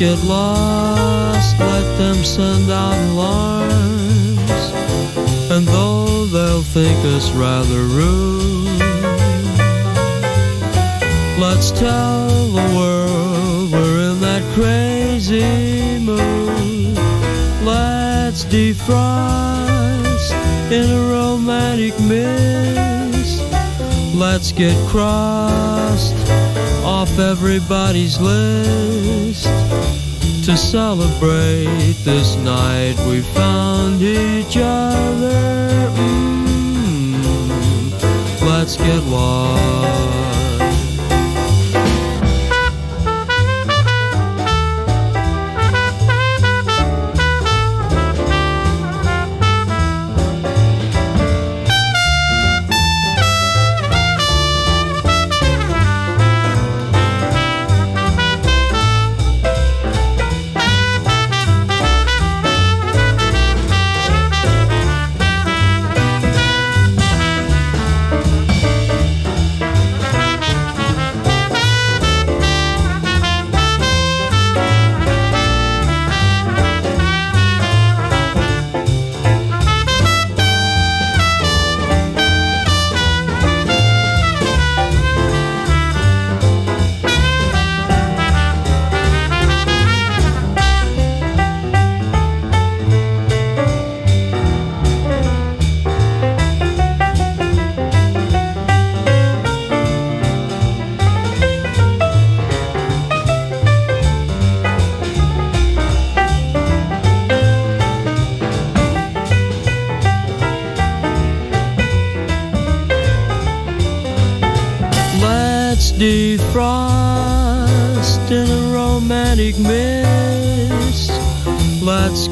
Get lost, let them send out alarms. And though they'll think us rather rude, let's tell the world we're in that crazy mood. Let's defrost in a romantic mist. Let's get crossed off everybody's list to celebrate this night we found each other. Mm, let's get lost.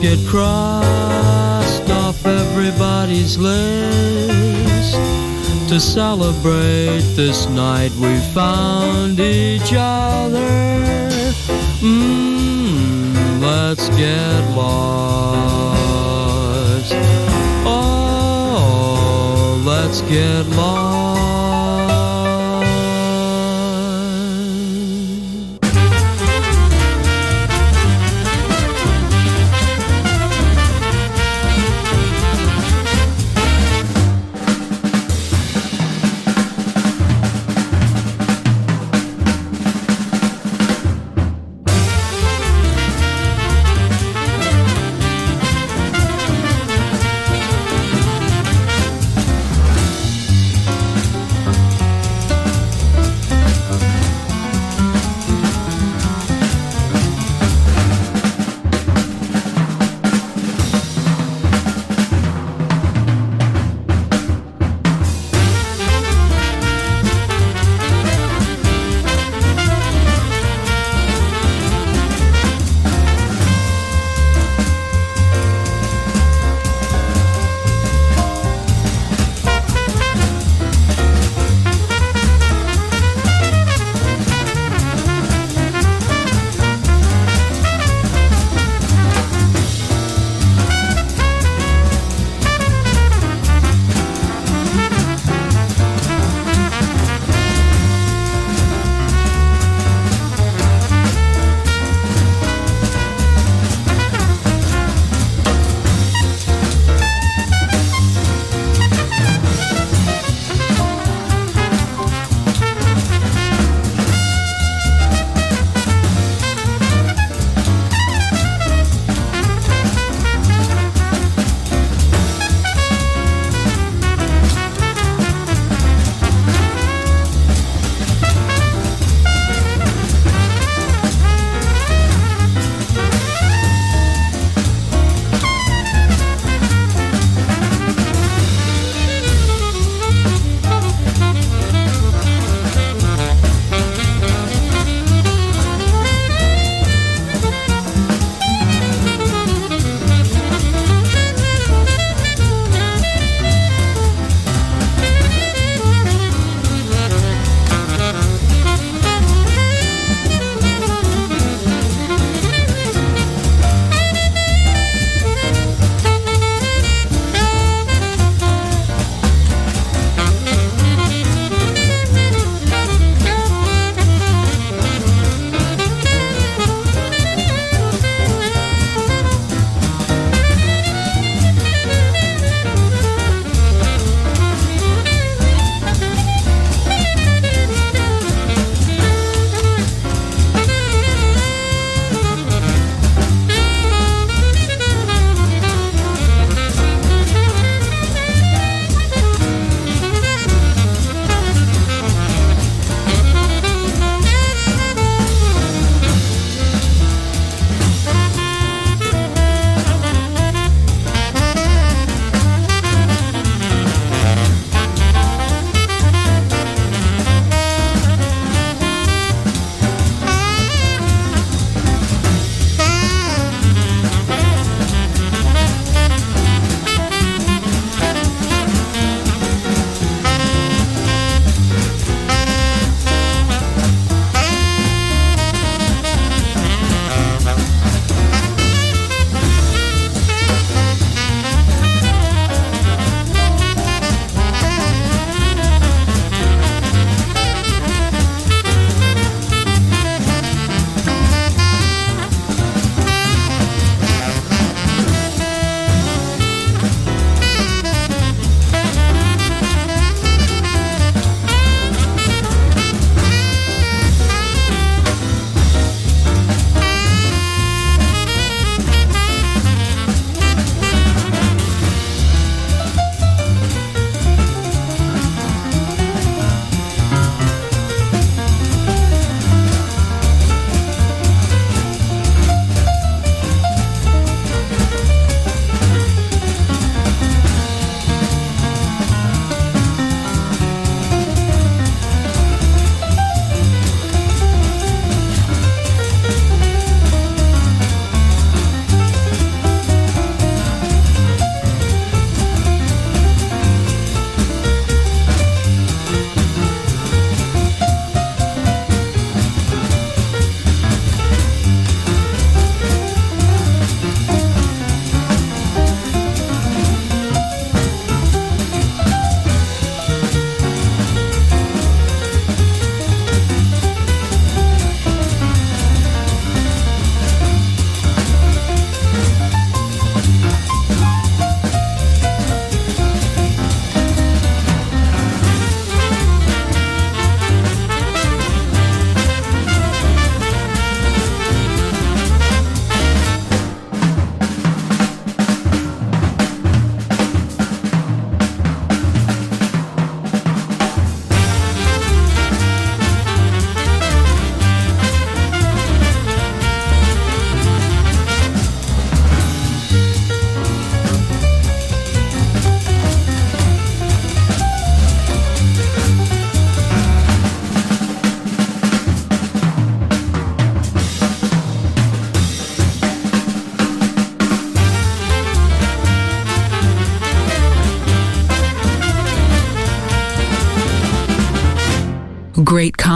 Get crossed off everybody's list to celebrate this night we found each other. Mmm, let's get lost. Oh, let's get lost.